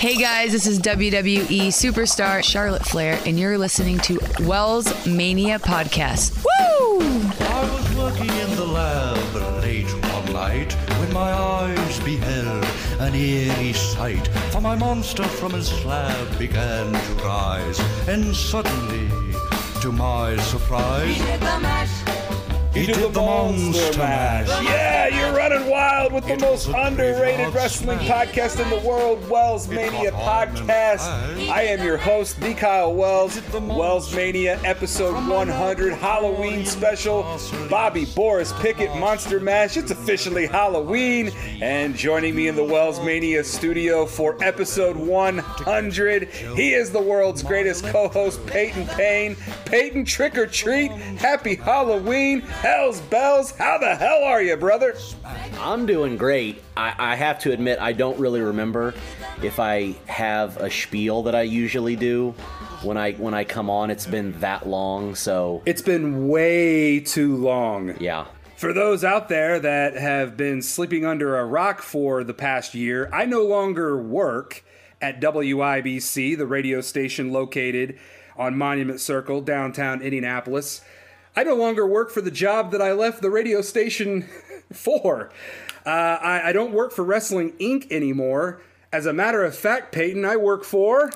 Hey guys, this is WWE superstar Charlotte Flair, and you're listening to Wells Mania Podcast. Woo! I was working in the lab late one night when my eyes beheld an eerie sight. For my monster from his slab began to rise, and suddenly, to my surprise, He the he did the monster mash. Yeah, you're running wild with the It most underrated wrestling podcast in the world, Wells Mania was on and Podcast. I am your host, D. Kyle Wells. The Wells Mania episode 100 Halloween special. Bobby Boris Pickett Monster Mash. It's officially Halloween. And joining me in the Wells Mania studio for episode 100, he is the world's greatest co host, Payton Payne. Payton, trick or treat. Happy Halloween. Hell's bells. How the hell are you, brother? I'm doing great. I, I have to admit, I don't really remember if I have a spiel that I usually do when I when I come on. It's been that long, so It's been way too long. yeah. For those out there that have been sleeping under a rock for the past year, I no longer work at WIBC, the radio station located on Monument Circle, downtown Indianapolis. I no longer work for the job that I left the radio station for. Uh, I, I don't work for Wrestling Inc. anymore. As a matter of fact, Payton, I work for.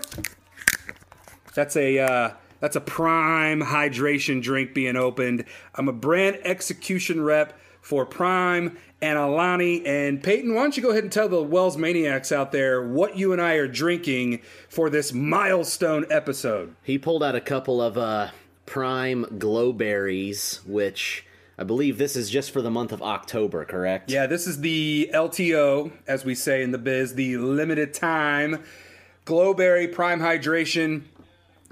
That's a uh, that's a prime hydration drink being opened. I'm a brand execution rep for Prime and Alani. And Payton, why don't you go ahead and tell the Wells Maniacs out there what you and I are drinking for this milestone episode? He pulled out a couple of uh, prime glowberries, which I believe this is just for the month of October, correct? Yeah, this is the LTO, as we say in the biz, the limited time Glowberry Prime Hydration.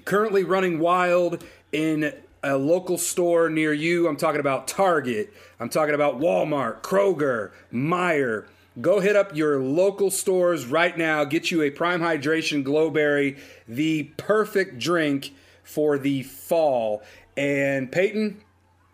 Currently running wild in a local store near you. I'm talking about Target. I'm talking about Walmart, Kroger, Meijer. Go hit up your local stores right now. Get you a Prime Hydration Glowberry, the perfect drink for the fall. And Payton,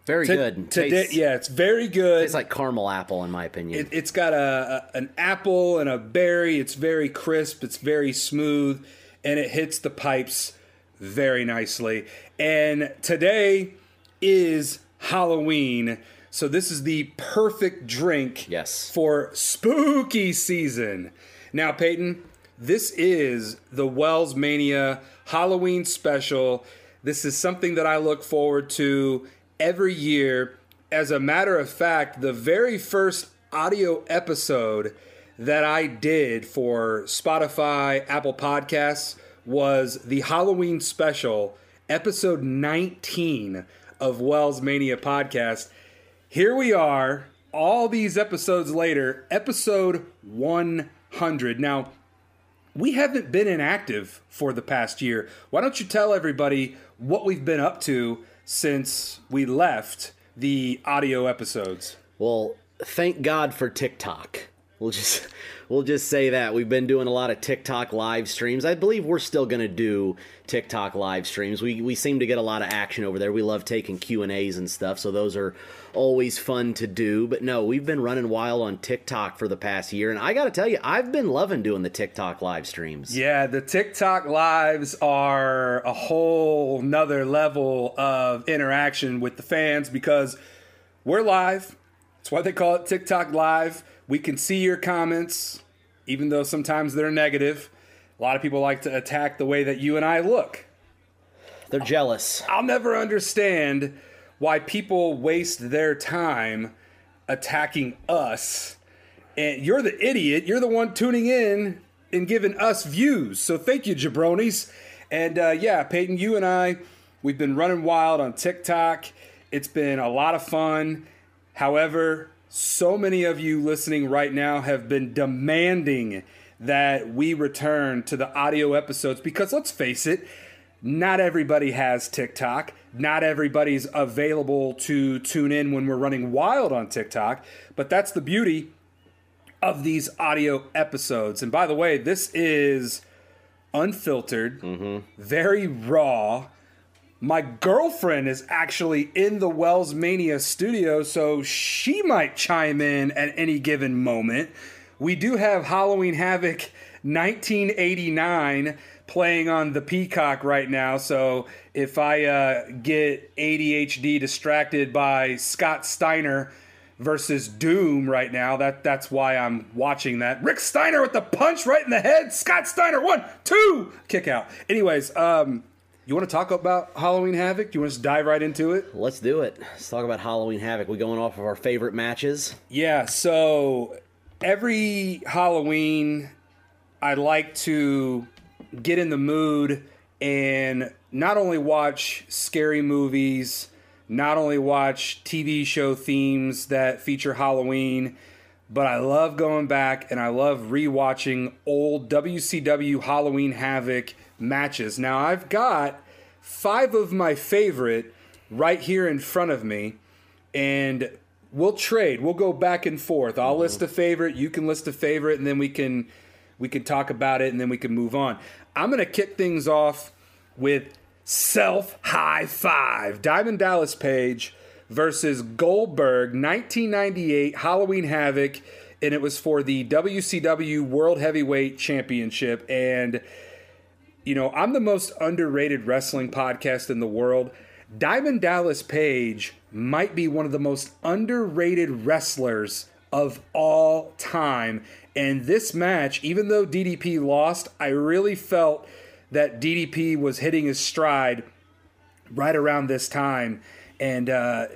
Very to- good. Today, Tastes, yeah, it's very good. It's like caramel apple, in my opinion. It, it's got a, a an apple and a berry. It's very crisp. It's very smooth, and it hits the pipes very nicely. And today is Halloween, so this is the perfect drink. Yes. For spooky season. Now, Payton, this is the Wells Mania Halloween special. This is something that I look forward to every year. As a matter of fact, the very first audio episode that I did for Spotify, Apple Podcasts was the Halloween special, episode 19 of Wells Mania Podcast. Here we are, all these episodes later, episode 100. Now, we haven't been inactive for the past year. Why don't you tell everybody what we've been up to since we left the audio episodes? Well, thank God for TikTok. We'll just we'll just say that we've been doing a lot of TikTok live streams. I believe we're still going to do TikTok live streams. We we seem to get a lot of action over there. We love taking Q and A's and stuff, so those are always fun to do. But no, we've been running wild on TikTok for the past year, and I got to tell you, I've been loving doing the TikTok live streams. Yeah, the TikTok lives are a whole nother level of interaction with the fans because we're live. That's why they call it TikTok live. We can see your comments, even though sometimes they're negative. A lot of people like to attack the way that you and I look. They're jealous. I'll never understand why people waste their time attacking us. And you're the idiot. You're the one tuning in and giving us views. So thank you, jabronis. And uh, yeah, Payton, you and I, we've been running wild on TikTok. It's been a lot of fun. However, so many of you listening right now have been demanding that we return to the audio episodes because let's face it, not everybody has TikTok. Not everybody's available to tune in when we're running wild on TikTok. But that's the beauty of these audio episodes. And by the way, this is unfiltered, mm-hmm. very raw. My girlfriend is actually in the Wells Mania studio, so she might chime in at any given moment. We do have Halloween Havoc 1989 playing on the Peacock right now. So if I uh, get ADHD distracted by Scott Steiner versus Doom right now, that that's why I'm watching that. Rick Steiner with the punch right in the head. Scott Steiner, one, two, kick out. Anyways, um, you want to talk about Halloween Havoc? You want to dive right into it? Let's do it. Let's talk about Halloween Havoc. We going off of our favorite matches. Yeah, so every Halloween, I like to get in the mood and not only watch scary movies, not only watch TV show themes that feature Halloween, but I love going back and I love rewatching old WCW Halloween Havoc matches. Now, I've got five of my favorite right here in front of me, and we'll trade. We'll go back and forth. I'll mm-hmm. list a favorite, you can list a favorite, and then we can we can talk about it and then we can move on. I'm going to kick things off with self high five. Diamond Dallas Page versus Goldberg 1998 Halloween Havoc and it was for the WCW World Heavyweight Championship and you know, I'm the most underrated wrestling podcast in the world. Diamond Dallas Page might be one of the most underrated wrestlers of all time. And this match, even though DDP lost, I really felt that DDP was hitting his stride right around this time. And uh,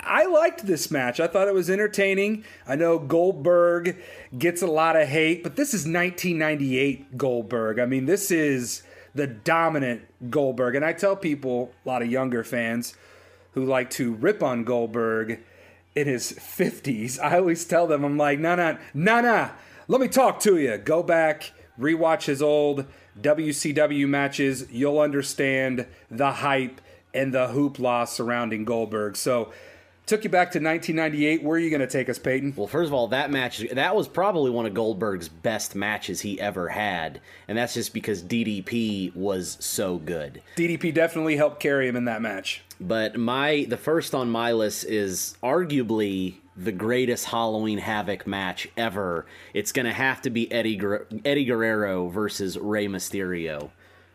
I liked this match. I thought it was entertaining. I know Goldberg gets a lot of hate, but this is 1998 Goldberg. I mean, this is the dominant Goldberg. And I tell people, a lot of younger fans who like to rip on Goldberg in his 50s, I always tell them, I'm like, nah, nah, nah, nah, let me talk to you. Go back, rewatch his old WCW matches. You'll understand the hype and the hoopla surrounding Goldberg. So, took you back to 1998. Where are you going to take us, Payton? Well, first of all, that match that was probably one of Goldberg's best matches he ever had, and that's just because DDP was so good. DDP definitely helped carry him in that match. But my the first on my list is arguably the greatest Halloween Havoc match ever. It's going to have to be Eddie Guer- Eddie Guerrero versus Rey Mysterio.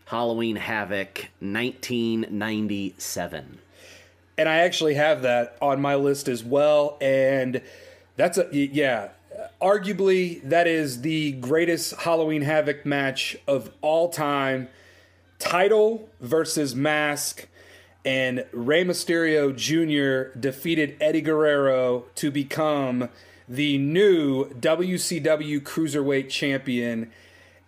Halloween Havoc 1997. And I actually have that on my list as well and that's a yeah, arguably that is the greatest Halloween Havoc match of all time. Title versus mask and Rey Mysterio Jr. defeated Eddie Guerrero to become the new WCW Cruiserweight Champion.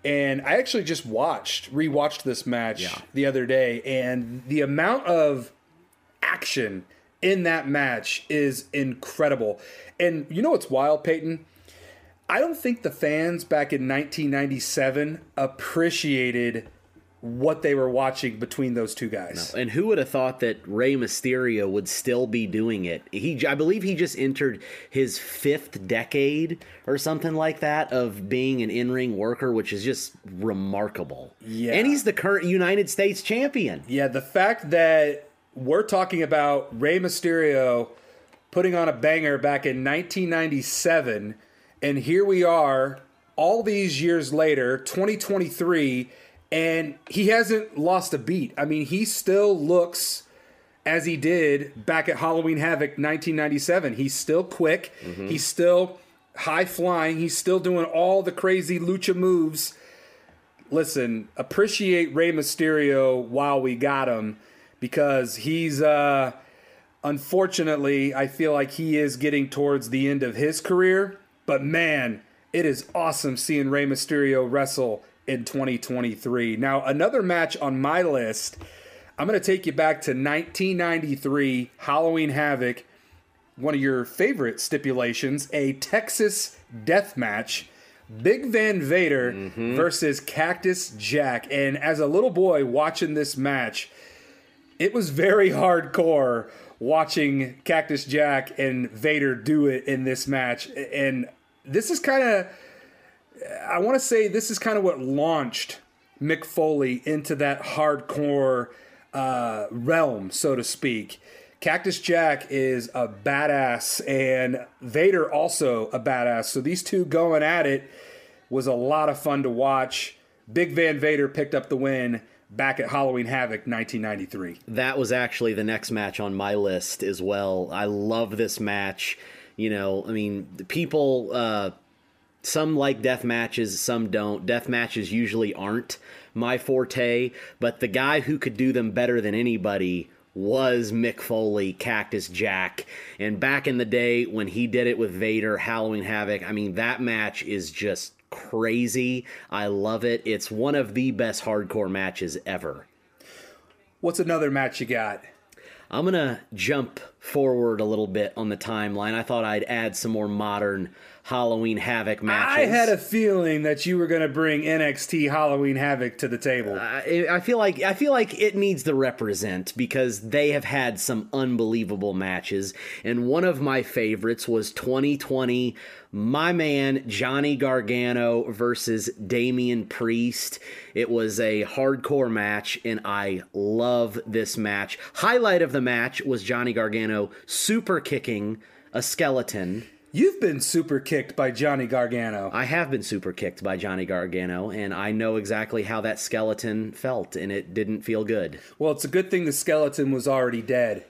And I actually just watched, rewatched this match Yeah. the other day, and the amount of action in that match is incredible. And you know what's wild, Payton? I don't think the fans back in 1997 appreciated what they were watching between those two guys. And who would have thought that Rey Mysterio would still be doing it? He, I believe, he just entered his fifth decade or something like that of being an in-ring worker, which is just remarkable. Yeah. and he's the current United States champion. Yeah, the fact that we're talking about Rey Mysterio putting on a banger back in 1997, and here we are all these years later, 2023, and he hasn't lost a beat. I mean, he still looks as he did back at Halloween Havoc 1997. He's still quick, mm-hmm. he's still high flying, he's still doing all the crazy lucha moves. Listen, appreciate Rey Mysterio while we got him because he's uh unfortunately, I feel like he is getting towards the end of his career, but man, it is awesome seeing Rey Mysterio wrestle in 2023. Now, another match on my list, I'm going to take you back to 1993 Halloween Havoc one of your favorite stipulations, a Texas death match. Big Van Vader versus Cactus Jack. And as a little boy watching this match, it was very hardcore watching Cactus Jack and Vader do it in this match. And this is kind of, I want to say, this is kind of what launched Mick Foley into that hardcore uh, realm, so to speak. Cactus Jack is a badass, and Vader also a badass. So these two going at it was a lot of fun to watch. Big Van Vader picked up the win back at Halloween Havoc 1993. That was actually the next match on my list as well. I love this match. You know, I mean, people, uh, some like death matches, some don't. Death matches usually aren't my forte, but the guy who could do them better than anybody was Mick Foley, Cactus Jack. And back in the day when he did it with Vader, Halloween Havoc, I mean, that match is just crazy. I love it. It's one of the best hardcore matches ever. What's another match you got? I'm going to jump forward a little bit on the timeline. I thought I'd add some more modern Halloween Havoc matches. I had a feeling that you were going to bring NXT Halloween Havoc to the table. Uh, I, I feel like I feel like it needs to represent because they have had some unbelievable matches, and one of my favorites was 2020. My man Johnny Gargano versus Damian Priest. It was a hardcore match, and I love this match. Highlight of the match was Johnny Gargano super kicking a skeleton. You've been super kicked by Johnny Gargano. I have been super kicked by Johnny Gargano, and I know exactly how that skeleton felt, and it didn't feel good. Well, it's a good thing the skeleton was already dead.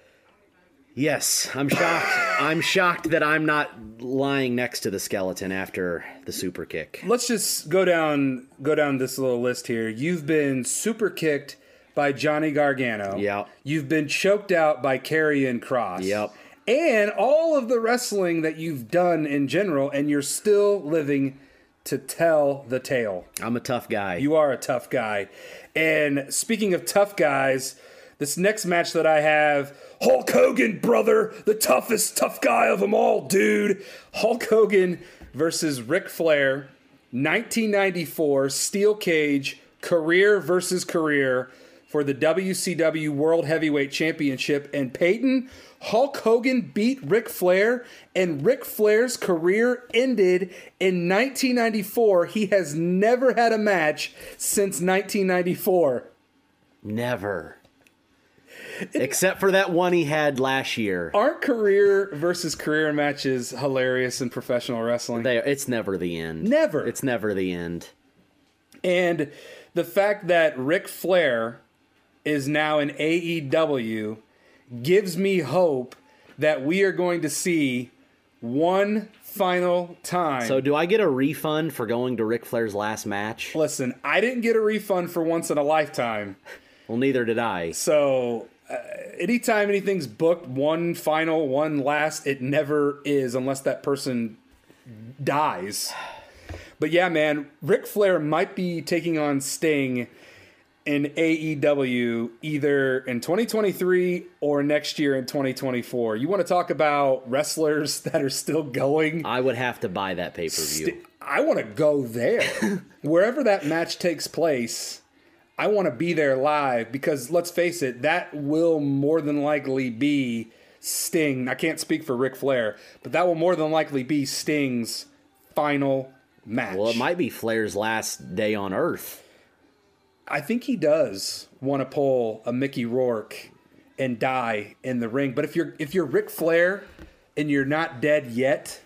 Yes, I'm shocked. I'm shocked that I'm not lying next to the skeleton after the super kick. Let's just go down go down this little list here. You've been super kicked by Johnny Gargano. Yep. You've been choked out by Karrion Cross. Yep. And all of the wrestling that you've done in general, and you're still living to tell the tale. I'm a tough guy. You are a tough guy. And speaking of tough guys, this next match that I have Hulk Hogan, brother, the toughest tough guy of them all, dude. Hulk Hogan versus Ric Flair, 1994, Steel Cage, career versus career for the WCW World Heavyweight Championship. And Payton, Hulk Hogan beat Ric Flair, and Ric Flair's career ended in 1994. He has never had a match since 1994. Never. Except for that one he had last year. Aren't career versus career matches hilarious in professional wrestling? They, it's never the end. Never. It's never the end. And the fact that Ric Flair is now in AEW gives me hope that we are going to see one final time. So, do I get a refund for going to Ric Flair's last match? Listen, I didn't get a refund for once in a lifetime. Well, neither did I. So, uh, anytime anything's booked, one final, one last, it never is unless that person dies. But yeah, man, Ric Flair might be taking on Sting in AEW either in 2023 or next year in 2024. You want to talk about wrestlers that are still going? I would have to buy that pay per view. St- I want to go there. Wherever that match takes place, I want to be there live because let's face it, that will more than likely be Sting. I can't speak for Ric Flair, but that will more than likely be Sting's final match. Well, it might be Flair's last day on Earth. I think he does want to pull a Mickey Rourke and die in the ring. But if you're if you're Ric Flair and you're not dead yet,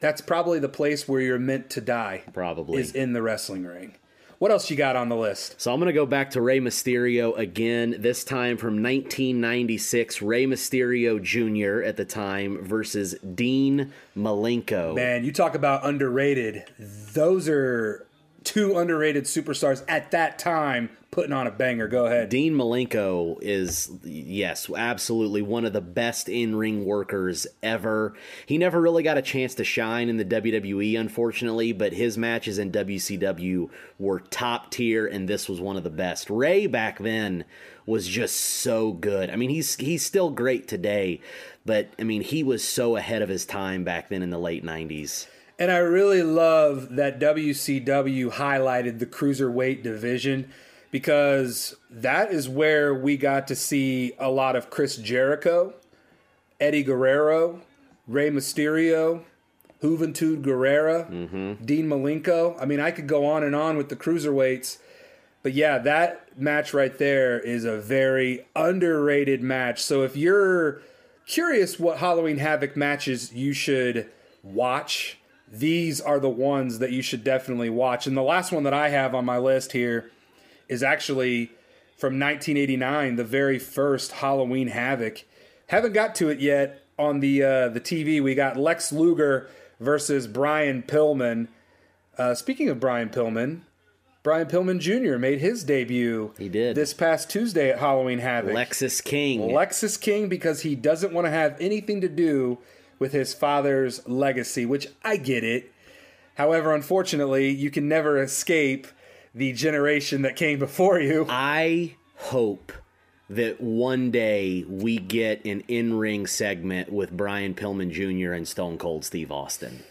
that's probably the place where you're meant to die. Probably. is in the wrestling ring. What else you got on the list? So I'm going to go back to Rey Mysterio again, this time from 1996. Rey Mysterio Jr. at the time versus Dean Malenko. Man, you talk about underrated. Those are two underrated superstars at that time putting on a banger. Go ahead. Dean Malenko is, yes, absolutely one of the best in ring workers ever. He never really got a chance to shine in the WWE, unfortunately, but his matches in WCW were top tier, and this was one of the best. Rey back then was just so good. I mean, he's he's still great today, but I mean, he was so ahead of his time back then in the late 90s. And I really love that WCW highlighted the cruiserweight division because that is where we got to see a lot of Chris Jericho, Eddie Guerrero, Rey Mysterio, Juventud Guerrera, mm-hmm. Dean Malenko. I mean, I could go on and on with the cruiserweights. But yeah, that match right there is a very underrated match. So if you're curious what Halloween Havoc matches you should watch, these are the ones that you should definitely watch. And the last one that I have on my list here is actually from 1989, the very first Halloween Havoc. Haven't got to it yet on the uh, the TV. We got Lex Luger versus Brian Pillman. Uh, speaking of Brian Pillman, Brian Pillman Jr. made his debut. He did. this past Tuesday at Halloween Havoc. Lexis King. Lexis King because he doesn't want to have anything to do with his father's legacy, which I get it. However, unfortunately, you can never escape the generation that came before you. I hope that one day we get an in-ring segment with Brian Pillman Jr. and Stone Cold Steve Austin.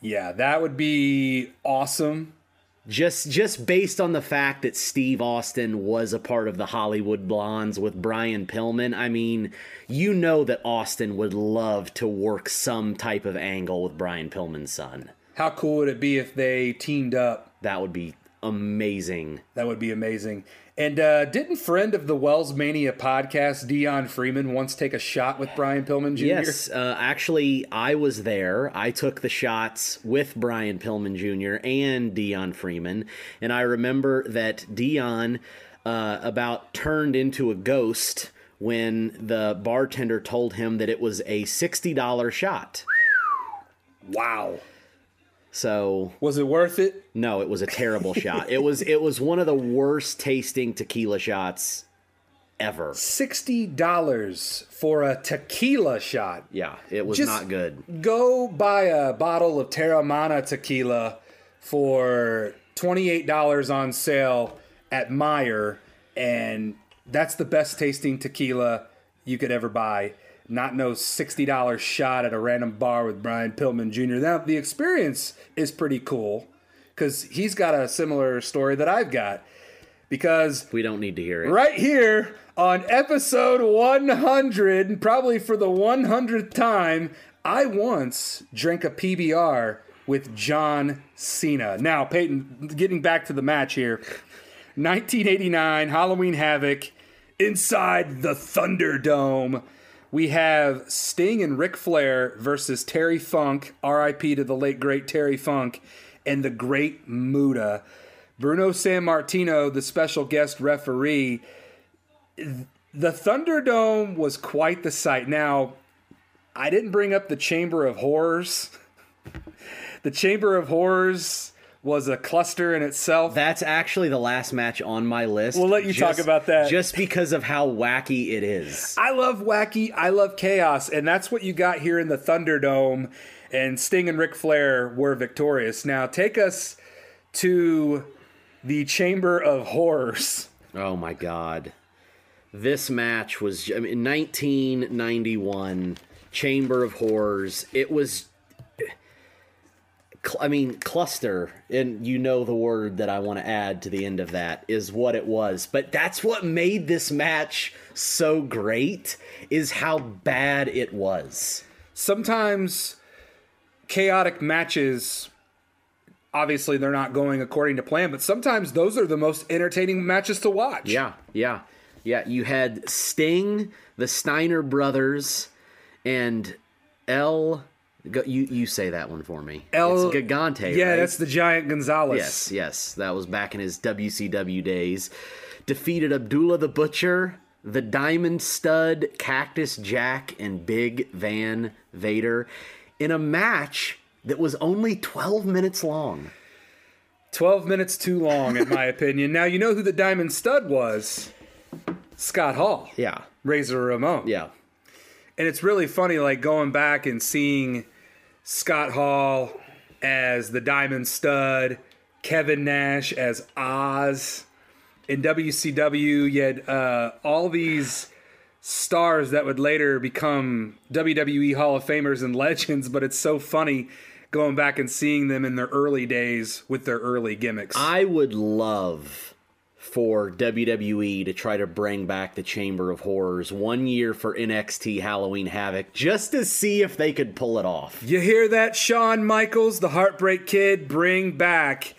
Yeah, that would be awesome. Just just based on the fact that Steve Austin was a part of the Hollywood Blondes with Brian Pillman, I mean, you know that Austin would love to work some type of angle with Brian Pillman's son. How cool would it be if they teamed up? That would be amazing. That would be amazing. And uh, didn't friend of the Wells Mania podcast, Dion Freeman, once take a shot with Brian Pillman Jr.? Yes, uh, actually, I was there. I took the shots with Brian Pillman Jr. and Dion Freeman, and I remember that Dion uh, about turned into a ghost when the bartender told him that it was a sixty dollar shot. Wow. So Was it worth it? no, it was a terrible shot. It was it was one of the worst tasting tequila shots ever. $60 for a tequila shot. Yeah, it was Just- not good. Go buy a bottle of Teremana tequila for $28 on sale at Meijer, and that's the best tasting tequila you could ever buy. Not no $60 shot at a random bar with Brian Pillman Jr. Now, the experience is pretty cool because he's got a similar story that I've got. Because We don't need to hear it. right here on episode 100, probably for the 100th time, I once drank a PBR with John Cena. Now, Payton, getting back to the match here 1989 Halloween Havoc inside the Thunderdome. We have Sting and Ric Flair versus Terry Funk, RIP to the late great Terry Funk, and the great Muta. Bruno Sammartino, the special guest referee. The Thunderdome was quite the sight. Now, I didn't bring up the Chamber of Horrors. the Chamber of Horrors was a cluster in itself. That's actually the last match on my list. We'll let you talk about that. Just because of how wacky it is. I love wacky, I love chaos, and that's what you got here in the Thunderdome. And Sting and Ric Flair were victorious. Now, take us to the Chamber of Horrors. Oh my god. This match was I mean, 1991 Chamber of Horrors. It was I mean cluster and you know the word that I want to add to the end of that is what it was. But that's what made this match so great is how bad it was. sometimes chaotic matches obviously they're not going according to plan but sometimes those are the most entertaining matches to watch Yeah, yeah, yeah. You had Sting, the Steiner brothers, and L. Go, you you say that one for me. El it's Gigante. yeah right? that's the giant gonzalez yes, yes. That was back in his WCW days. Defeated Abdullah the Butcher, the Diamond Stud, Cactus Jack, and Big Van Vader in a match that was only 12 minutes long. 12 minutes too long in my opinion now you know who the diamond stud was scott hall Yeah, razor ramon yeah. and it's really funny like going back and seeing Scott Hall as the Diamond Stud, Kevin Nash as Oz. In WCW, you had uh, all these stars that would later become WWE Hall of Famers and legends, but it's so funny going back and seeing them in their early days with their early gimmicks. I would love for WWE to try to bring back the Chamber of Horrors one year for NXT Halloween Havoc just to see if they could pull it off. you hear that, Shawn Michaels, the Heartbreak Kid? Bring back.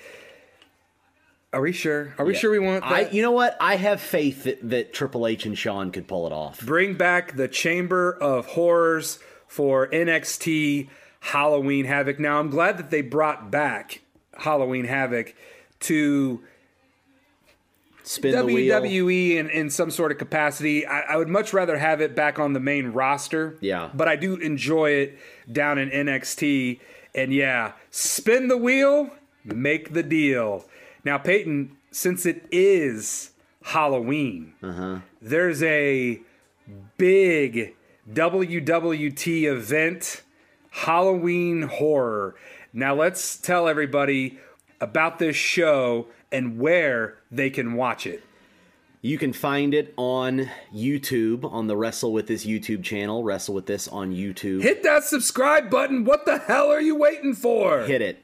Are we sure? Are we sure we want that? I, you know what? I have faith that, that Triple H and Shawn could pull it off. bring back the Chamber of Horrors for NXT Halloween Havoc. Now, I'm glad that they brought back Halloween Havoc to Spin the wheel. WWE in, in some sort of capacity. I, I would much rather have it back on the main roster. Yeah. But I do enjoy it down in NXT. And yeah, spin the wheel, make the deal. Now, Payton, since it is Halloween, uh-huh. there's a big WWT event, Halloween Horror. Now, let's tell everybody about this show and where they can watch it. You can find it on YouTube on the Wrestle with This YouTube channel. Wrestle with This on YouTube. Hit that subscribe button. What the hell are you waiting for? hit it.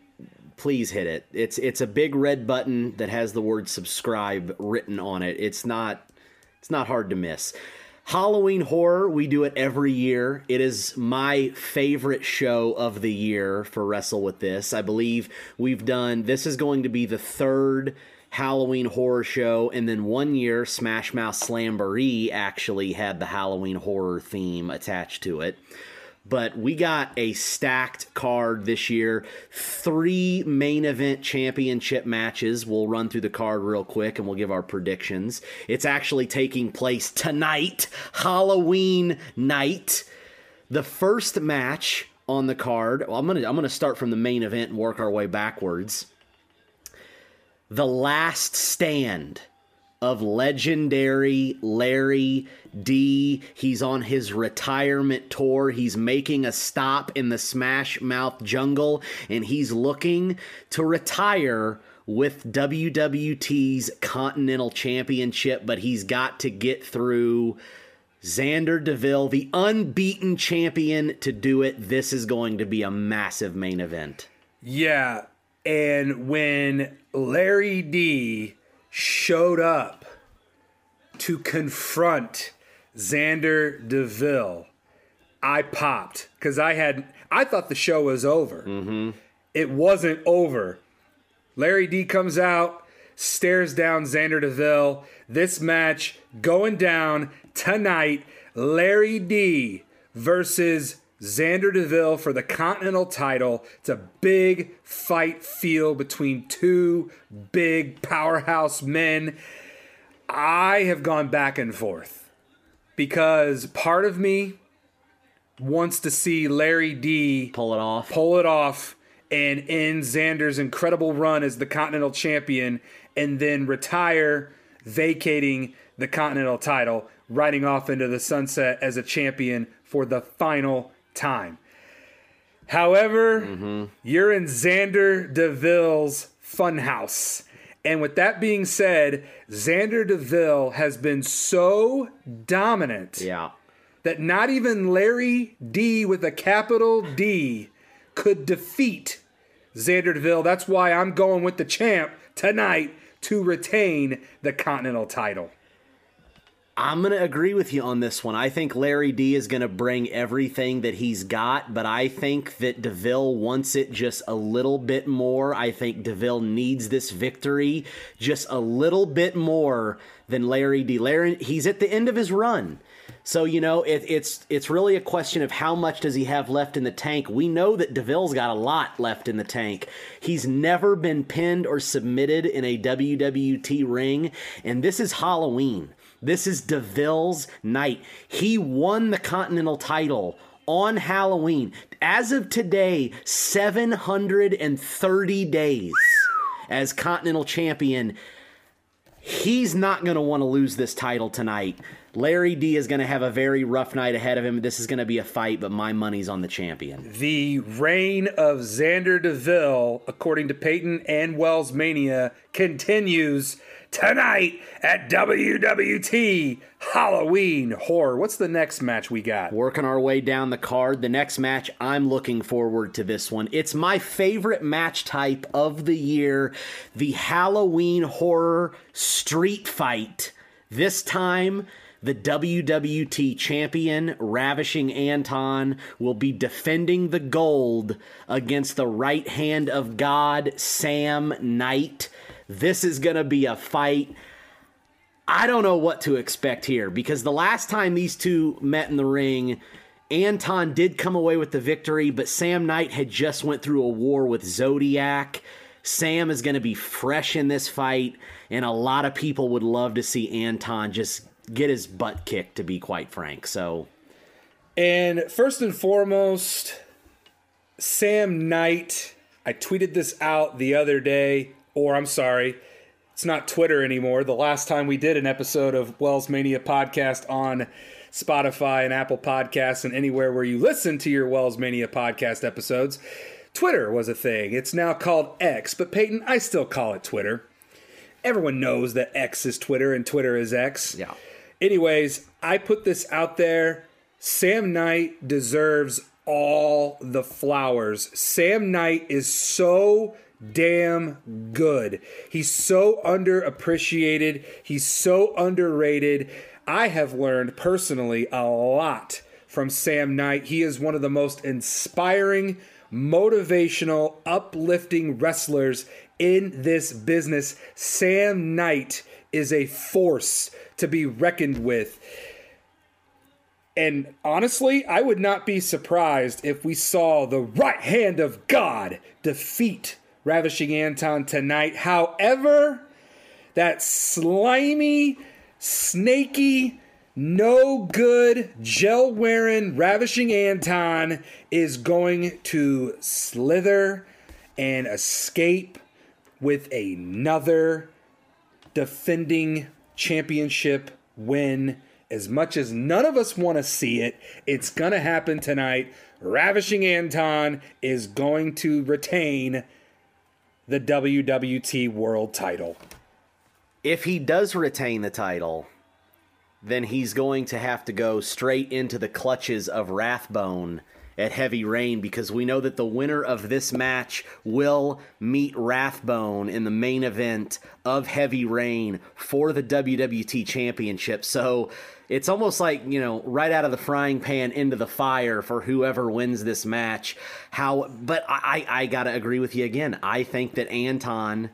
Please hit it. It's it's a big red button that has the word subscribe written on it. It's not it's not hard to miss. Halloween horror, we do it every year. It is my favorite show of the year for Wrestle with This. I believe we've done this is going to be the third Halloween horror show, and then one year Smash Mouth Slamboree actually had the Halloween horror theme attached to it but we got a stacked card this year. Three main event championship matches. We'll run through the card real quick and we'll give our predictions. It's actually taking place tonight, Halloween night. The first match on the card. Well, I'm gonna I'm gonna start from the main event and work our way backwards. The last stand of legendary Larry D. He's on his retirement tour. He's making a stop in the Smash Mouth jungle and he's looking to retire with WWT's Continental Championship, but he's got to get through Xander DeVille, the unbeaten champion, to do it. This is going to be a massive main event. Yeah. And when Larry D showed up to confront Xander DeVille, I popped because I had I thought the show was over. Mm-hmm. It wasn't over. Larry D comes out, stares down Xander DeVille. This match going down tonight. Larry D versus Xander DeVille for the Continental title. It's a big fight feel between two big powerhouse men. I have gone back and forth because part of me wants to see Larry D Pull it off. pull it off and end Xander's incredible run as the Continental Champion and then retire, vacating the Continental title, riding off into the sunset as a champion for the final time. However, you're in Xander DeVille's funhouse. And with that being said, Xander DeVille has been so dominant Yeah. that not even Larry D with a capital D could defeat Xander DeVille. That's why I'm going with the champ tonight to retain the Continental title. I'm going to agree with you on this one. I think Larry D is going to bring everything that he's got, but I think that DeVille wants it just a little bit more. I think DeVille needs this victory just a little bit more than Larry D. Larry, he's at the end of his run. So you know it, it's it's really a question of how much does he have left in the tank. We know that Deville's got a lot left in the tank. He's never been pinned or submitted in a WWT ring, and this is Halloween. This is DeVille's night. He won the Continental title on Halloween. As of today, 730 days as Continental Champion. He's not going to want to lose this title tonight. Larry D is going to have a very rough night ahead of him. This is going to be a fight, but my money's on the champion. The reign of Xander DeVille, according to Payton and Wells Mania, continues tonight at WWT Halloween Horror. What's the next match we got? Working our way down the card. The next match, I'm looking forward to this one. It's my favorite match type of the year the Halloween horror street fight. This time, the WWT champion, Ravishing Anton, will be defending the gold against the right hand of God, Sam Knight. This is going to be a fight. I don't know what to expect here because the last time these two met in the ring, Anton did come away with the victory, but Sam Knight had just went through a war with Zodiac. Sam is going to be fresh in this fight, and a lot of people would love to see Anton just get his butt kicked, to be quite frank. So, And first and foremost, Sam Knight. I tweeted this out the other day, or I'm sorry, it's not Twitter anymore. The last time we did an episode of Wells Mania podcast on Spotify and Apple Podcasts and anywhere where you listen to your Wells Mania podcast episodes, Twitter was a thing. It's now called X, but Payton, I still call it Twitter. Everyone knows that X is Twitter and Twitter is X. Yeah. Anyways, I put this out there. Sam Knight deserves all the flowers. Sam Knight is so damn good. He's so underappreciated. He's so underrated. I have learned personally a lot from Sam Knight. He is one of the most inspiring, motivational, uplifting wrestlers in this business. Sam Knight is a force to be reckoned with. And honestly, I would not be surprised if we saw the right hand of God defeat Ravishing Anton tonight. However, that slimy, snaky, no good, gel wearing Ravishing Anton is going to slither and escape with another defending championship win. As much as none of us want to see it, it's going to happen tonight. Ravishing Anton is going to retain the WWT World title. if he does retain the title, then he's going to have to go straight into the clutches of Rathbone at Heavy Rain because we know that the winner of this match will meet Rathbone in the main event of Heavy Rain for the WWT Championship. So it's almost like, you know, right out of the frying pan into the fire for whoever wins this match. How but I, I, I gotta agree with you again. I think that Anton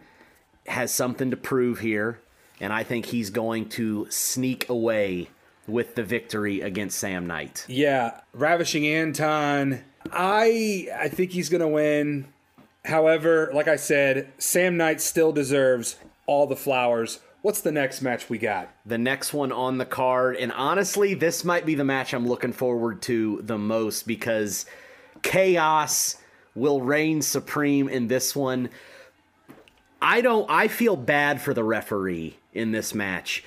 has something to prove here, and I think he's going to sneak away with the victory against Sam Knight. Yeah, Ravishing Anton. I I think he's going to win. However, like I said, Sam Knight still deserves all the flowers. What's the next match we got? The next one on the card, and honestly, this might be the match I'm looking forward to the most because chaos will reign supreme in this one. I don't I feel bad for the referee in this match.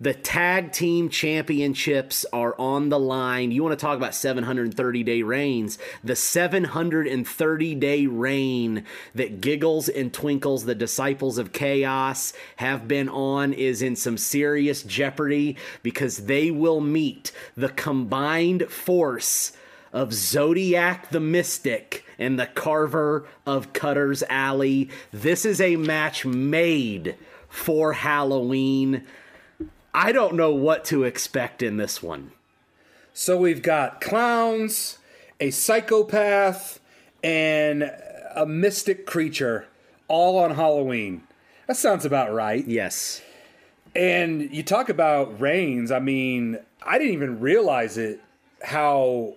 The tag team championships are on the line. You want to talk about 730 day reigns? The 730 day reign that Giggles and Twinkles, the disciples of chaos, have been on is in some serious jeopardy because they will meet the combined force of Zodiac the Mystic and the Carver of Cutter's Alley. This is a match made for Halloween. I don't know what to expect in this one. So we've got clowns, a psychopath, and a mystic creature all on Halloween. That sounds about right. Yes. And you talk about reigns. I mean, I didn't even realize it how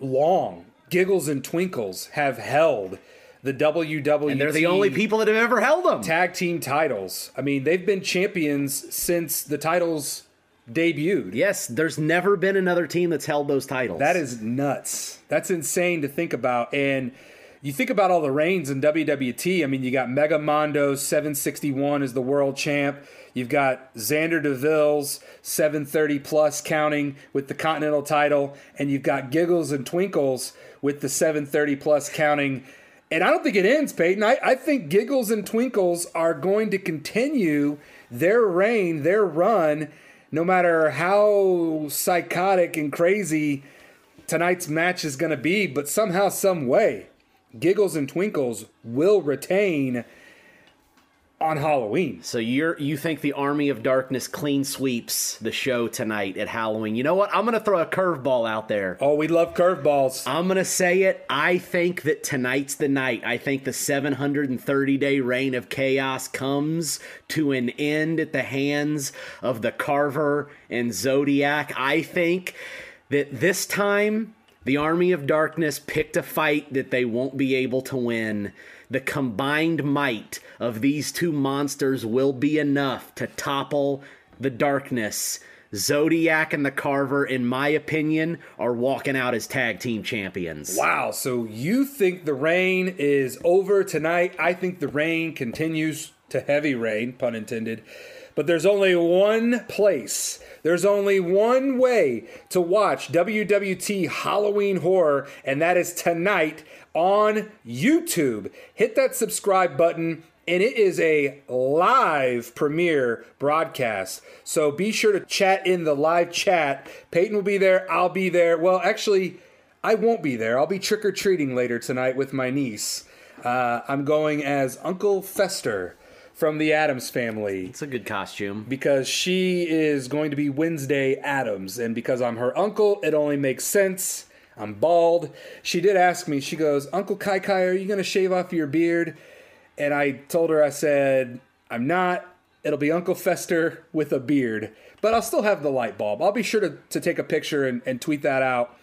long Giggles and Twinkles have held the WWT. And they're the only people that have ever held them. tag team titles. I mean, they've been champions since the titles debuted. Yes, there's never been another team that's held those titles. That is nuts. That's insane to think about. And you think about all the reigns in WWT. I mean, you got Mega Mondo 761 as the world champ. You've got Xander DeVille's 730 plus counting with the Continental title. And you've got Giggles and Twinkles with the 730 plus counting. And I don't think it ends, Payton. I, I think Giggles and Twinkles are going to continue their reign, their run, no matter how psychotic and crazy tonight's match is going to be, but somehow, some way, Giggles and Twinkles will retain on Halloween. So you're you think the Army of Darkness clean sweeps the show tonight at Halloween? You know what? I'm gonna throw a curveball out there. Oh, we love curveballs. I'm gonna say it. I think that tonight's the night. I think the 730 day reign of chaos comes to an end at the hands of the Carver and Zodiac. I think that this time the Army of Darkness picked a fight that they won't be able to win. The combined might of these two monsters will be enough to topple the darkness. Zodiac and the Carver, in my opinion, are walking out as tag team champions. Wow. So you think the reign is over tonight? I think the reign continues to heavy rain, pun intended. But there's only one place, there's only one way to watch WWT Halloween Horror, and that is tonight on YouTube. Hit that subscribe button and it is a live premiere broadcast. So be sure to chat in the live chat. Payton will be there. I'll be there. Well, actually, I won't be there. I'll be trick or treating later tonight with my niece. Uh, I'm going as Uncle Fester from the Addams family It's a good costume. because she is going to be Wednesday Addams. And because I'm her uncle, it only makes sense. I'm bald. She did ask me, she goes, Uncle Kai Kai, are you going to shave off your beard? And I told her, I said, I'm not. It'll be Uncle Fester with a beard, but I'll still have the light bulb. I'll be sure to, to take a picture and, and tweet that out.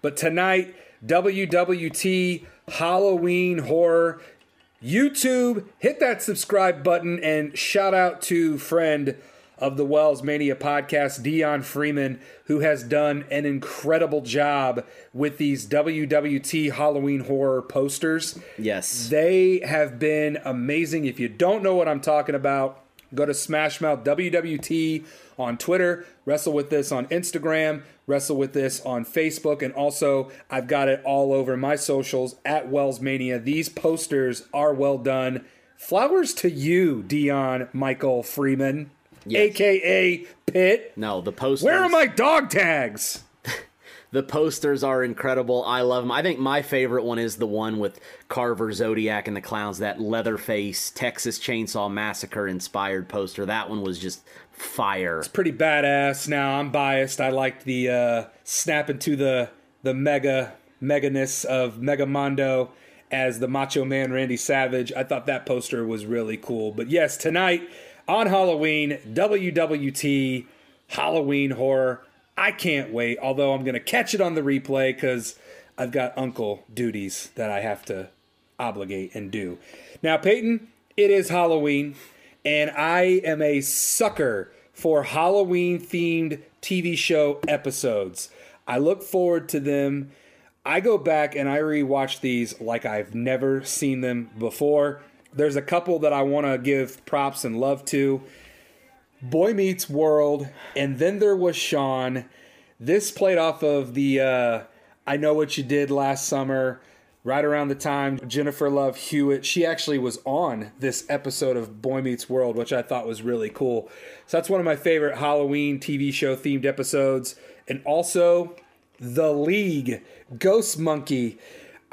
But tonight, WWT Halloween Horror YouTube, hit that subscribe button and shout out to friend of the Wells Mania podcast, Dion Freeman, who has done an incredible job with these WWT Halloween horror posters. Yes. They have been amazing. If you don't know what I'm talking about, go to Smash Mouth WWT on Twitter, wrestle with this on Instagram, wrestle with this on Facebook, and also I've got it all over my socials at Wells Mania. These posters are well done. Flowers to you, Dion Michael Freeman, Yes. aka Pitt. No, the posters. Where are my dog tags? The posters are incredible. I love them. I think my favorite one is the one with Carver, Zodiac, and the clowns. That Leatherface Texas Chainsaw Massacre inspired poster. That one was just fire. It's pretty badass. Now I'm biased. I liked the uh, snap into the the mega meganess of Megamondo as the Macho Man Randy Savage. I thought that poster was really cool. But yes, tonight on Halloween, WWT Halloween horror. I can't wait. Although I'm gonna catch it on the replay because I've got uncle duties that I have to obligate and do. Now, Payton, it is Halloween, and I am a sucker for Halloween themed TV show episodes. I look forward to them. I go back and I rewatch these like I've never seen them before. There's a couple that I want to give props and love to. Boy Meets World, and then there was Shawn. This played off of the uh, I Know What You Did last summer, right around the time Jennifer Love Hewitt. She actually was on this episode of Boy Meets World, which I thought was really cool. So that's one of my favorite Halloween TV show themed episodes. And also, The League, Ghost Monkey.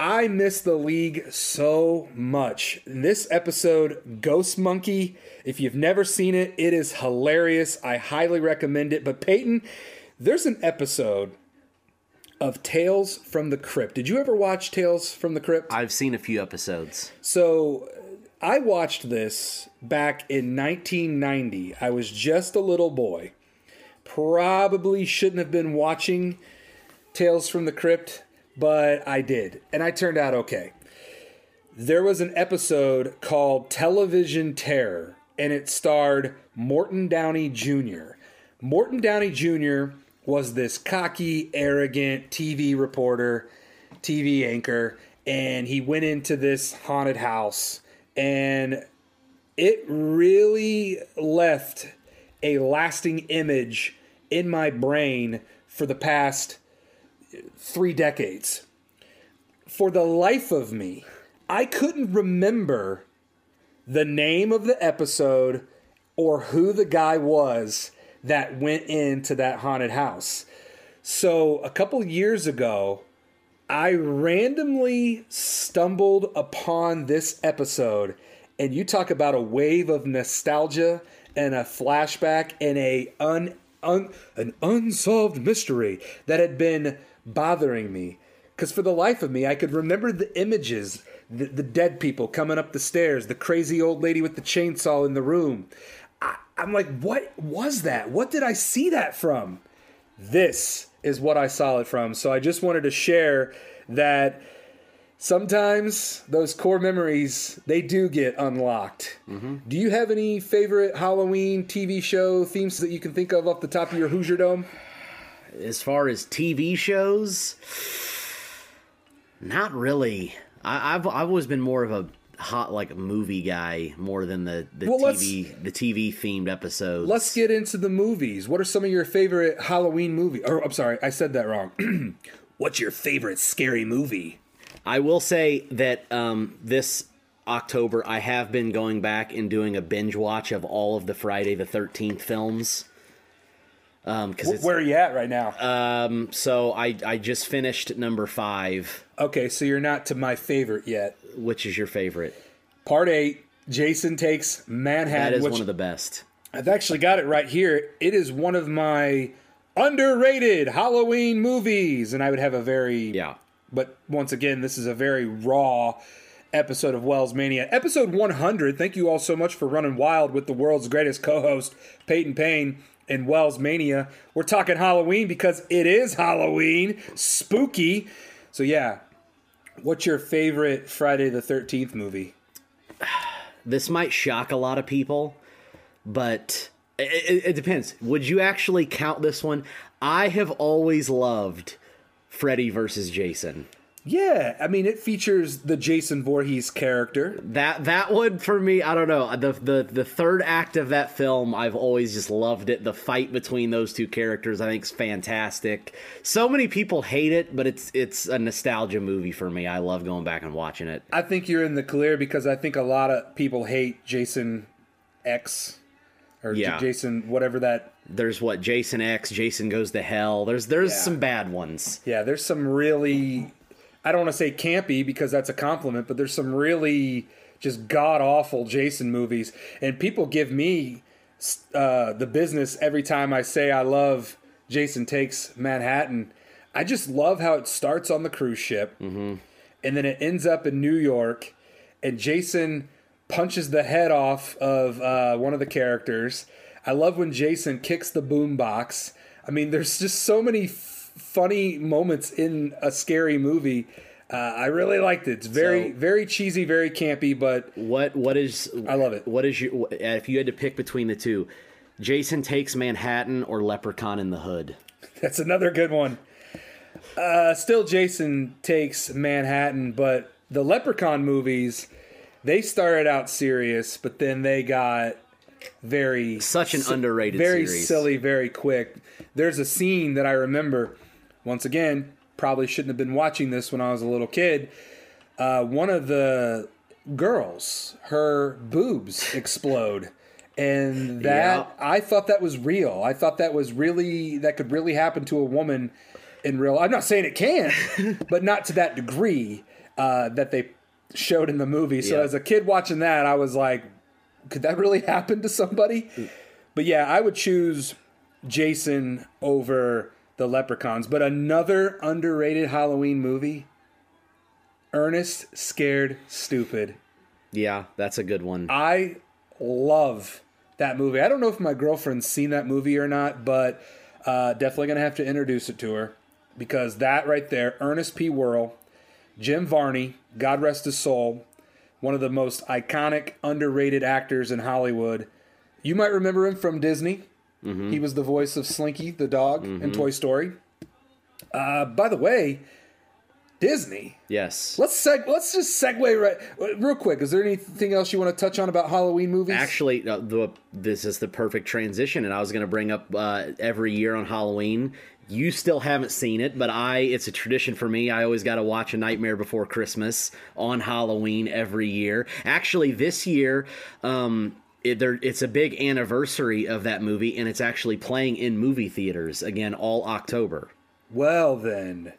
I miss the league so much. In this episode, Ghost Monkey, if you've never seen it, it is hilarious. I highly recommend it. But Payton, there's an episode of Tales from the Crypt. Did you ever watch Tales from the Crypt? I've seen a few episodes. So I watched this back in 1990. I was just a little boy. Probably shouldn't have been watching Tales from the Crypt, but I did. And I turned out okay. There was an episode called Television Terror, and it starred Morton Downey Jr. Morton Downey Jr. was this cocky, arrogant TV reporter, TV anchor, and he went into this haunted house, and it really left a lasting image in my brain for the past three decades. For the life of me, I couldn't remember the name of the episode or who the guy was that went into that haunted house. So a couple years ago, I randomly stumbled upon this episode, and you talk about a wave of nostalgia and a flashback and a un, un an unsolved mystery that had been bothering me. Because for the life of me, I could remember the images the, the dead people coming up the stairs, the crazy old lady with the chainsaw in the room. I, I'm like, what was that? What did I see that from? This is what I saw it from. So I just wanted to share that sometimes those core memories they do get unlocked. Mm-hmm. Do you have any favorite Halloween TV show themes that you can think of off the top of your Hoosier Dome? As far as TV shows, not really. I, I've I've always been more of a hot like movie guy more than the the Well, TV the TV themed episodes. Let's get into the movies. What are some of your favorite Halloween movies? Or I'm sorry, I said that wrong. What's your favorite scary movie? I will say that um, this October I have been going back and doing a binge watch of all of the Friday the Thirteenth films. Um, because it's Where are you at right now? um, so I I just finished number five. okay, so you're not to my favorite yet. Which is your favorite? Part eight, Jason takes Manhattan. That is one of the best. I've actually got it right here. It is one of my underrated Halloween movies, and I would have a very Yeah. But once again, this is a very raw episode of Wells Mania. Episode 100. Thank you all so much for running wild with the world's greatest co-host, Payton Payne, and Wells Mania. We're talking Halloween because it is Halloween, spooky. So yeah, what's your favorite Friday the 13th movie? This might shock a lot of people, but it, it, it depends. Would you actually count this one? I have always loved Freddy versus Jason. Yeah, I mean it features the Jason Voorhees character. That that one for me, I don't know. The the the third act of that film, I've always just loved it. The fight between those two characters, I think, is fantastic. So many people hate it, but it's it's a nostalgia movie for me. I love going back and watching it. I think you're in the clear because I think a lot of people hate Jason X or J- Jason whatever that. There's what Jason X, Jason Goes to Hell. There's there's Yeah. some bad ones. Yeah, there's some really I don't want to say campy because that's a compliment, but there's some really just god awful Jason movies and people give me uh, the business every time I say I love Jason Takes Manhattan. I just love how it starts on the cruise ship and then it ends up in New York and Jason punches the head off of uh, one of the characters. I love when Jason kicks the boombox. I mean, there's just so many funny moments in a scary movie. Uh, I really liked it. It's very, So- very cheesy, very campy, but What what is I love it. What is your if you had to pick between the two? Jason takes Manhattan or Leprechaun in the Hood. That's another good one. Uh, still, Jason takes Manhattan, but the Leprechaun movies, they started out serious, but then they got very Such an underrated very series. silly, very quick. There's a scene that I remember. Once again, probably shouldn't have been watching this when I was a little kid. Uh, one of the girls, her boobs explode. And that Yeah. I thought that was real. I thought that was really that could really happen to a woman in real. I'm not saying it can, but not to that degree uh, that they showed in the movie. So Yeah. as a kid watching that, I was like, could that really happen to somebody? But yeah, I would choose Jason over the Leprechauns. But another underrated Halloween movie, Ernest Scared Stupid. Yeah, that's a good one. I love that movie. I don't know if my girlfriend's seen that movie or not, but uh, definitely gonna have to introduce it to her because that right there, Ernest P. Worrell, Jim Varney, God rest his soul, one of the most iconic, underrated actors in Hollywood. You might remember him from Disney. He was the voice of Slinky the dog in Toy Story. Uh, by the way, Disney. yes. Let's seg- let's just segue right real quick. Is there anything else you want to touch on about Halloween movies? Actually, uh, the this is the perfect transition, and I was going to bring up uh, every year on Halloween. You still haven't seen it, but I it's a tradition for me. I always got to watch A Nightmare Before Christmas on Halloween every year. Actually, this year, um, it, there, it's a big anniversary of that movie, and it's actually playing in movie theaters again all October. Well then,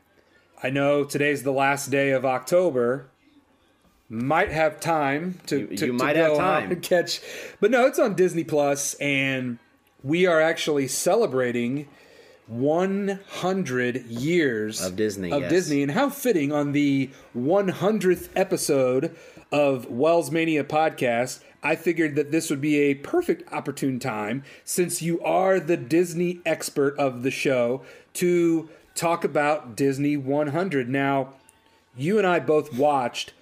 I know today's the last day of October. Might have time to You- to, you might have time. catch, but no, it's on Disney Plus, and we are actually celebrating 100 years Of Disney, Of yes. Disney, and how fitting on the 100th episode of Wells Mania podcast. I figured that this would be a perfect opportune time, since you are the Disney expert of the show, to talk about Disney 100. Now, you and I both watched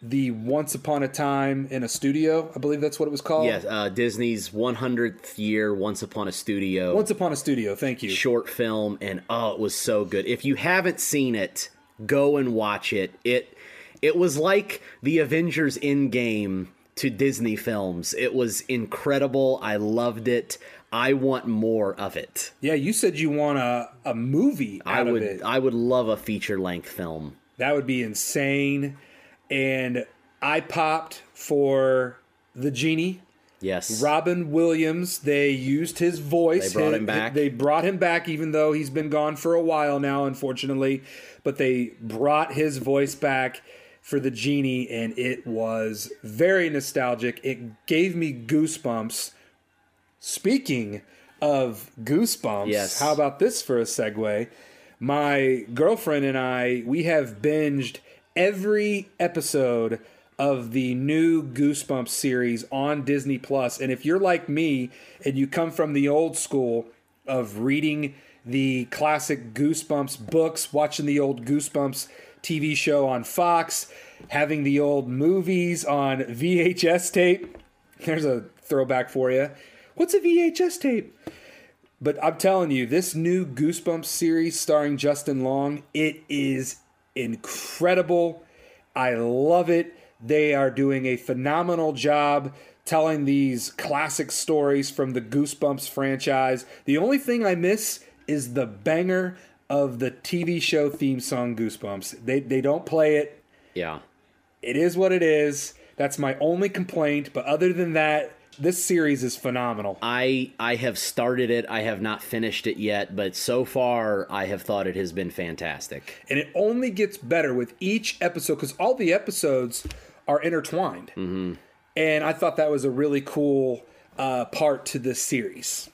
the Once Upon a Time in a Studio. I believe that's what it was called. Yes, uh, Disney's 100th year, Once Upon a Studio. Once Upon a Studio. Thank you. short film and oh it was so good if you haven't seen it go and watch it it it was like the avengers Endgame to disney films it was incredible i loved it i want more of it Yeah, you said you want a, a movie out i of would it. i would love a feature length film That would be insane. And I popped for the genie. yes Robin Williams, they used his voice. They brought him back. They brought him back, even though he's been gone for a while now, unfortunately. But they brought his voice back for the genie, and it was very nostalgic. It gave me goosebumps. Speaking of goosebumps, Yes. how about this for a segue? My girlfriend and I, we have binged every episode of the new Goosebumps series on Disney Plus. And if you're like me and you come from the old school of reading the classic Goosebumps books, watching the old Goosebumps TV show on Fox, having the old movies on VHS tape, there's a throwback for you. What's a VHS tape? But I'm telling you, this new Goosebumps series starring Justin Long, it is incredible. I love it. They are doing a phenomenal job telling these classic stories from the Goosebumps franchise. The only thing I miss is the banger of the TV show theme song Goosebumps. They they don't play it. yeah It is what it is. That's my only complaint, but other than that, this series is phenomenal. I I have started it. I have not finished it yet, but so far I have thought it has been fantastic. and it only gets better with each episode because all the episodes are intertwined mm-hmm. and i thought that was a really cool uh, part to this series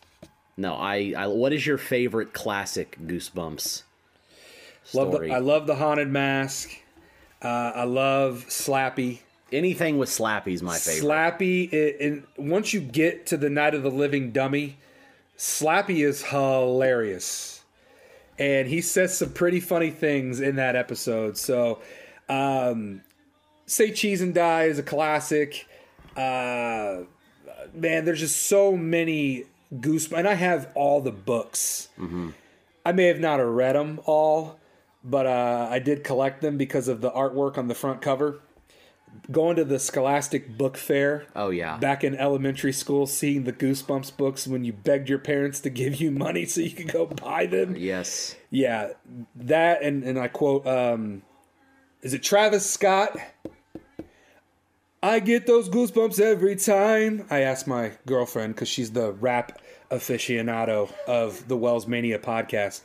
No, I, I what is your favorite classic Goosebumps love the, i love the haunted mask. Uh, i love slappy. Anything with Slappy's my favorite. slappy it, and once you get to the night of the living dummy slappy is hilarious. And he says some pretty funny things in that episode. So um, say cheese and die is a classic. Uh, man there's just so many goosebumps and i have all the books i may have not read them all but uh, i did collect them because of the artwork on the front cover going to the scholastic book fair oh yeah. back in elementary school seeing the goosebumps books when you begged your parents to give you money so you could go buy them yes. yeah that and and i quote um is it travis scott i get those goosebumps every time i ask my girlfriend because she's the rap aficionado of the wells mania podcast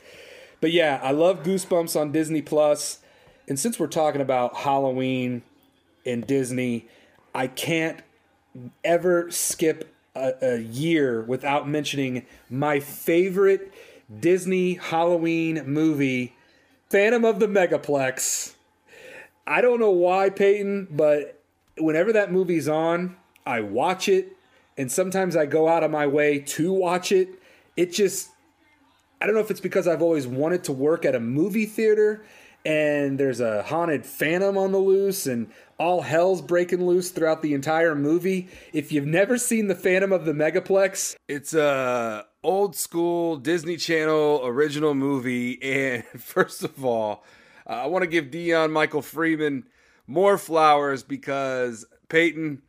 but yeah i love goosebumps on disney Plus. and since we're talking about halloween and disney i can't ever skip a, a year without mentioning my favorite Disney Halloween movie, Phantom of the Megaplex. I don't know why, Payton, but whenever that movie's on, I watch it, and sometimes I go out of my way to watch it. It just, I don't know if it's because I've always wanted to work at a movie theater and there's a haunted phantom on the loose and all hell's breaking loose throughout the entire movie. If you've never seen the Phantom of the Megaplex, It's a old school Disney Channel original movie, and first of all, uh, I want to give Dion Michael Freeman more flowers because Payton,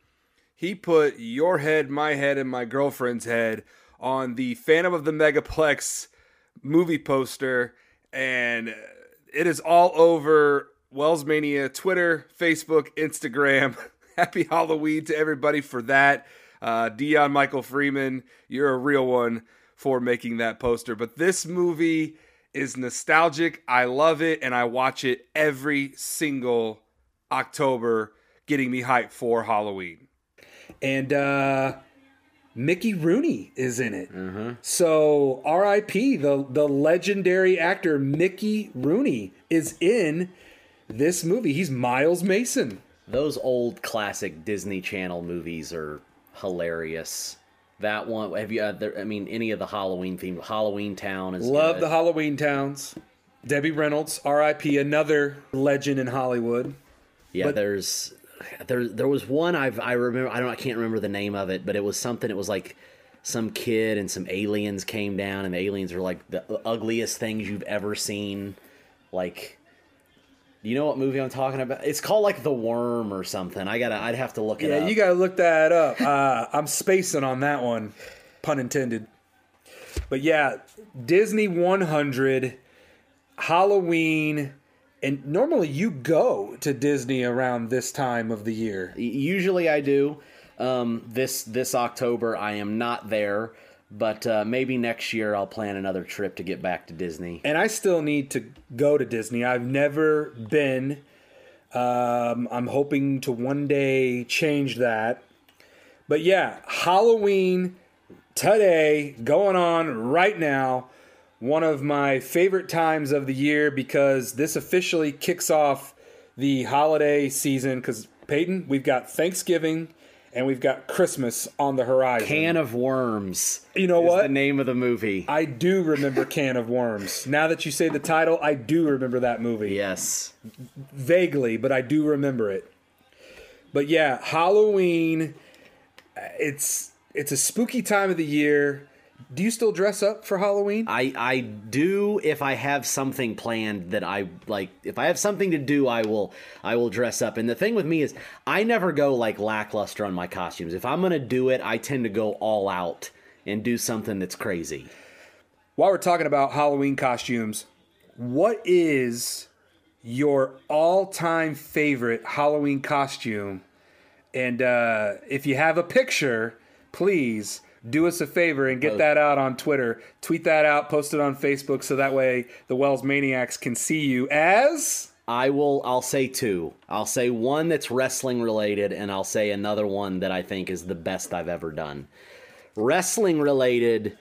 he put your head, my head, and my girlfriend's head on the Phantom of the Megaplex movie poster, and it is all over Wells Mania Twitter, Facebook, Instagram. Happy Halloween to everybody for that. Uh, Dion Michael Freeman, you're a real one for making that poster. But this movie is nostalgic. I love it, and I watch it every single October, getting me hyped for Halloween. And uh, Mickey Rooney is in it. So R.I.P. the the legendary actor Mickey Rooney is in this movie. He's Miles Mason. Those old classic Disney Channel movies are hilarious. That one. Have you? Uh, there, I mean, any of the Halloween themed Halloween Town is Love good. the Halloween towns. Debbie Reynolds, R.I.P. Another legend in Hollywood. Yeah, But- there's there there was one I've I remember I don't I can't remember the name of it, but it was something it was like some kid and some aliens came down and the aliens were like the ugliest things you've ever seen. Like you know what movie I'm talking about? It's called like The Worm or something. I gotta I'd have to look it up. Yeah, up. you gotta look that up. Uh, I'm spacing on that one, pun intended. But yeah, Disney 100, Halloween, and normally you go to Disney around this time of the year. Usually I do. Um, this this October I am not there, but uh, maybe next year I'll plan another trip to get back to Disney. And I still need to go to Disney. I've never been. Um, I'm hoping to one day change that. But yeah, Halloween today, going on right now. One of my favorite times of the year because this officially kicks off the holiday season. Because, Payton, we've got Thanksgiving and we've got Christmas on the horizon. Can of Worms. You know is what? The name of the movie. I do remember Can of Worms. Now that you say the title, I do remember that movie. yes. Vaguely, but I do remember it. But yeah, Halloween it's it's a spooky time of the year. Do you still dress up for Halloween? I I do if I have something planned that I like if I have something to do I will I will dress up. And the thing with me is I never go like lackluster on my costumes. If I'm going to do it, I tend to go all out and do something that's crazy. While we're talking about Halloween costumes, what is your all-time favorite Halloween costume? And uh, if you have a picture, please do us a favor and get oh. that out on Twitter. Tweet that out, post it on Facebook, so that way the Wells Maniacs can see you as. I will I'll say two. I'll say one that's wrestling related and I'll say another one that I think is the best I've ever done. Wrestling related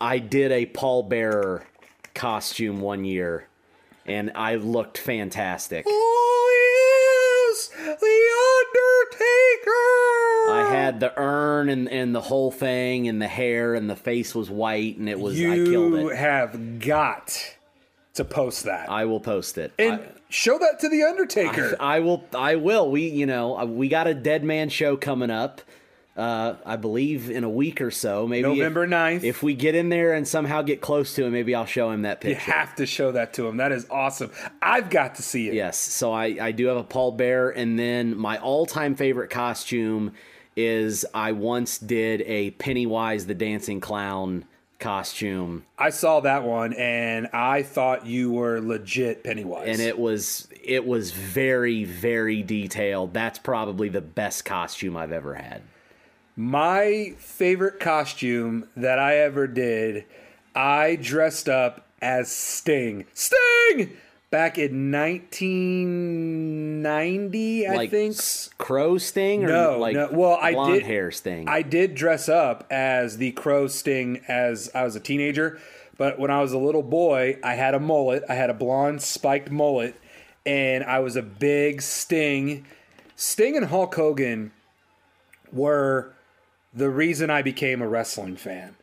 I did a Paul Bearer costume one year and I looked fantastic. Oh yes, the Undertaker. I had the urn and, and the whole thing and the hair and the face was white and it was I killed You it. have got to post that I will post it. and I- show that to the Undertaker. I will. I will. We, you know, uh, we got a Dead Man show coming up. Uh, I believe in a week or so, maybe November if, 9th. If we get in there and somehow get close to him, maybe I'll show him that picture. you have to show that to him. That is awesome. I've got to see it. Yes. So I, I do have a Paul Bear, and then my all-time favorite costume is I once did a Pennywise the Dancing Clown costume, I saw that one and I thought you were legit Pennywise. and it was it was very very detailed. That's probably the best costume I've ever had. My favorite costume that I ever did, I dressed up as Sting. Sting! Back in 1990, I think. crow sting or No, like no. Well, I blonde did hair sting. I did dress up as the crow Sting as I was a teenager, but when I was a little boy, I had a mullet. I had a blonde spiked mullet, and I was a big Sting. Sting and Hulk Hogan were the reason I became a wrestling fan.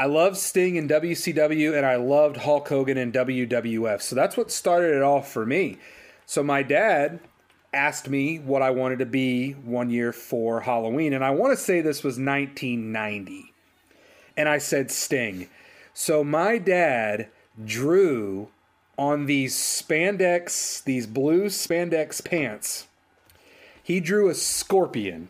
I loved Sting in WCW and I loved Hulk Hogan in WWF. So that's what started it all for me. So my dad asked me what I wanted to be one year for Halloween. And I want to say this was 1990. And I said Sting. So my dad drew on these spandex, these blue spandex pants, he drew a scorpion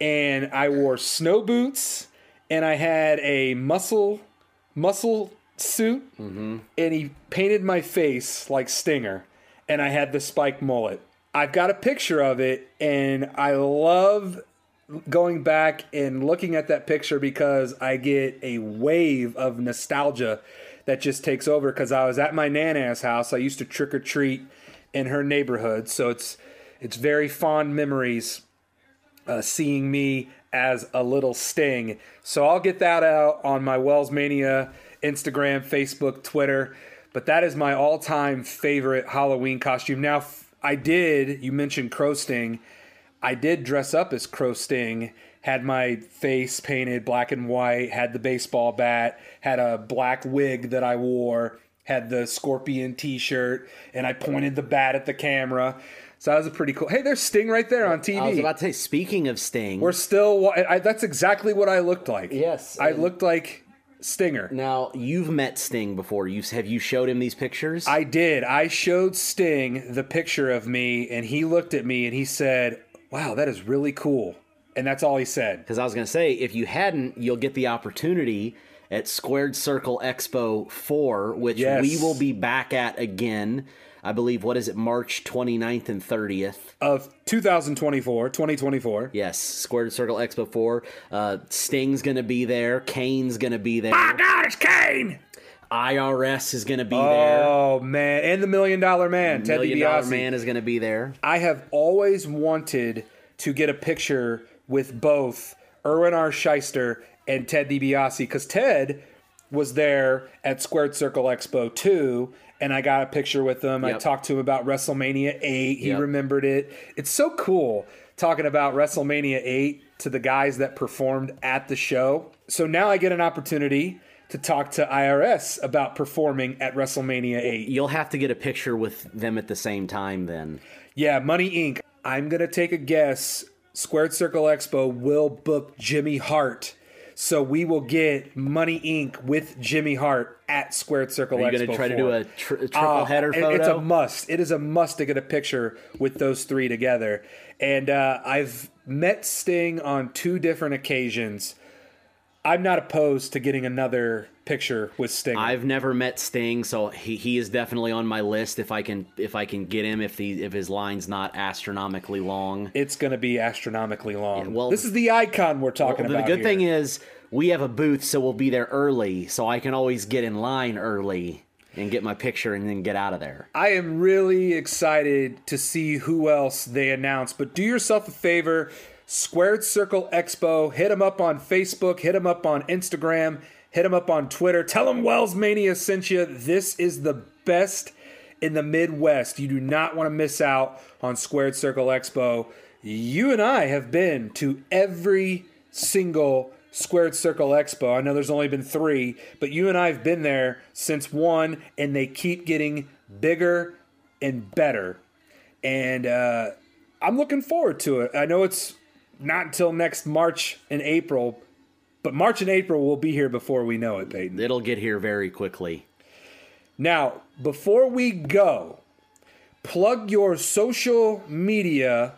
and I wore snow boots and I had a muscle muscle suit and he painted my face like Stinger and I had the spike mullet. I've got a picture of it and I love going back and looking at that picture because I get a wave of nostalgia that just takes over because I was at my nana's house. I used to trick or treat in her neighborhood, so it's it's very fond memories uh, seeing me as a little sting. So I'll get that out on my Wells Mania Instagram, Facebook, Twitter. But that is my all-time favorite Halloween costume. Now I did. You mentioned Crow Sting. I did dress up as Crow Sting, had my face painted black and white, had the baseball bat, had a black wig that I wore, had the scorpion t shirt, and I pointed the bat at the camera. So that was a pretty cool. Hey, there's Sting right there on TV. I was about to say, speaking of Sting, We're still. I, that's exactly what I looked like. Yes, I looked like Stinger. now you've met Sting before. You have you showed him these pictures? I did. I showed Sting the picture of me, and he looked at me and he said, "Wow, that is really cool." And that's all he said. Because I was going to say, if you hadn't, you'll get the opportunity at Squared Circle Expo 4, which Yes. we will be back at again. I believe, what is it, March 29th and 30th? Of 2024, 2024. Yes, Squared Circle Expo 4. Uh, Sting's going to be there. Kane's going to be there. My God, it's Kane! IRS is going to be there. Oh man, and the Million Dollar Man, Ted Million Dollar Man is going to be there. I have always wanted to get a picture with both Irwin R. Schyster and Ted DiBiase because Ted was there at Squared Circle Expo 2 and I got a picture with him. I talked to him about WrestleMania 8. He Yep. remembered it. It's so cool talking about WrestleMania 8 to the guys that performed at the show. So now I get an opportunity to talk to IRS about performing at WrestleMania 8. You'll have to get a picture with them at the same time then. Yeah, Money Inc. I'm gonna take a guess. Squared Circle Expo will book Jimmy Hart, so we will get Money Inc. with Jimmy Hart at Squared Circle Are you going to try to do a, tr- a triple Uh, header photo? It's a must. It is a must to get a picture with those three together. And uh, I've met Sting on two different occasions. I'm not opposed to getting another picture with Sting. I've never met Sting, so he, he is definitely on my list if I can if I can get him if the if his line's not astronomically long. it's going to be astronomically long. well- this is the icon we're talking the about. The good here. thing is we have a booth, so we'll be there early, so I can always get in line early and get my picture and then get out of there. I am really excited to see who else they announce. But do yourself a favor Squared Circle Expo, hit them up on Facebook, hit them up on Instagram, hit them up on Twitter. Tell them Wells Mania sent you. This is the best in the Midwest. You do not want to miss out on Squared Circle Expo. You and I have been to every single Squared Circle Expo. I know there's only been three, but you and I have been there since one, and they keep getting bigger and better. And uh, I'm looking forward to it. I know it's not until next March and April, but March and April will be here before we know it, Payton. It'll get here very quickly. Now, before we go, plug your social media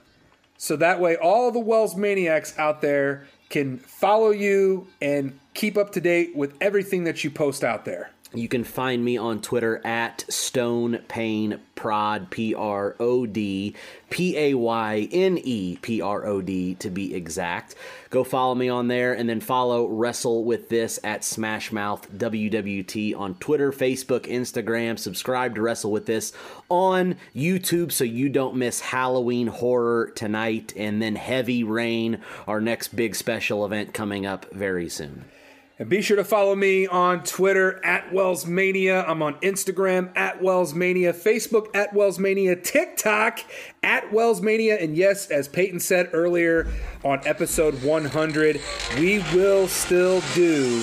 so that way all the Wells Maniacs out there can follow you and keep up to date with everything that you post out there. You can find me on Twitter at Stone Payne Prod P R O D P A Y N E P R O D to be exact. Go follow me on there and then follow Wrestle with This at Smashmouth WWT on Twitter, Facebook, Instagram. Subscribe to Wrestle with This on YouTube so you don't miss Halloween horror tonight and then Heavy Rain, our next big special event coming up very soon. And be sure to follow me on Twitter at Wellsmania. I'm on Instagram at Wellsmania, Facebook at Wellsmania, TikTok at Wellsmania. And yes, as Payton said earlier on episode 100, we will still do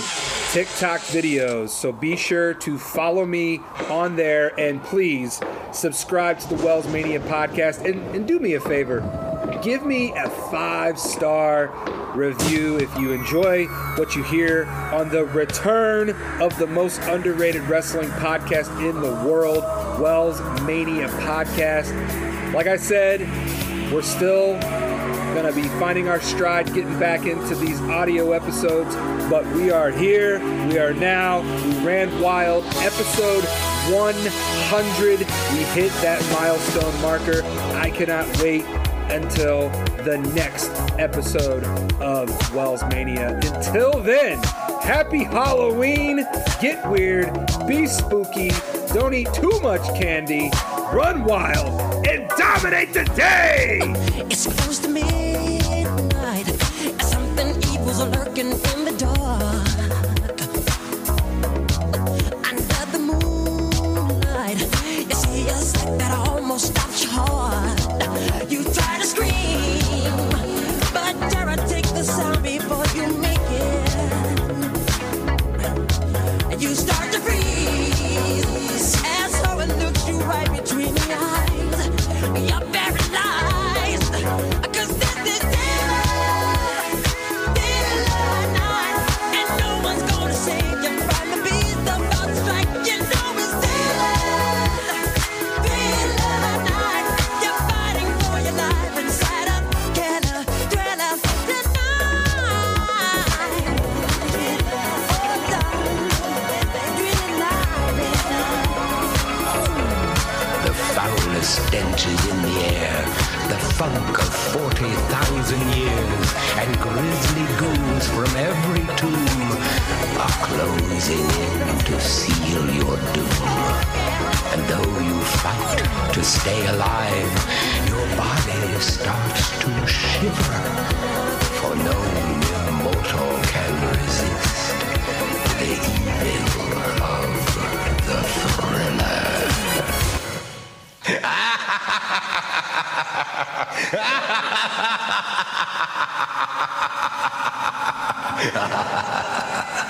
TikTok videos. So be sure to follow me on there and please subscribe to the Wellsmania podcast. And, and do me a favor give me a five star review if you enjoy what you hear on the return of the most underrated wrestling podcast in the world, Wells Mania Podcast. Like I said, we're still going to be finding our stride, getting back into these audio episodes, but we are here. We are now. We ran wild. Episode 100. We hit that milestone marker. I cannot wait until the next episode of Wells Mania. Until then, happy Halloween. Get weird. Be spooky. Don't eat too much candy. Run wild and dominate the day. It's close to midnight. Something evil's lurking in the dark. Under the moonlight, it feels like that almost to seal your doom. And though you fight to stay alive, your body starts to shiver, for no mere mortal can resist the evil of the thriller.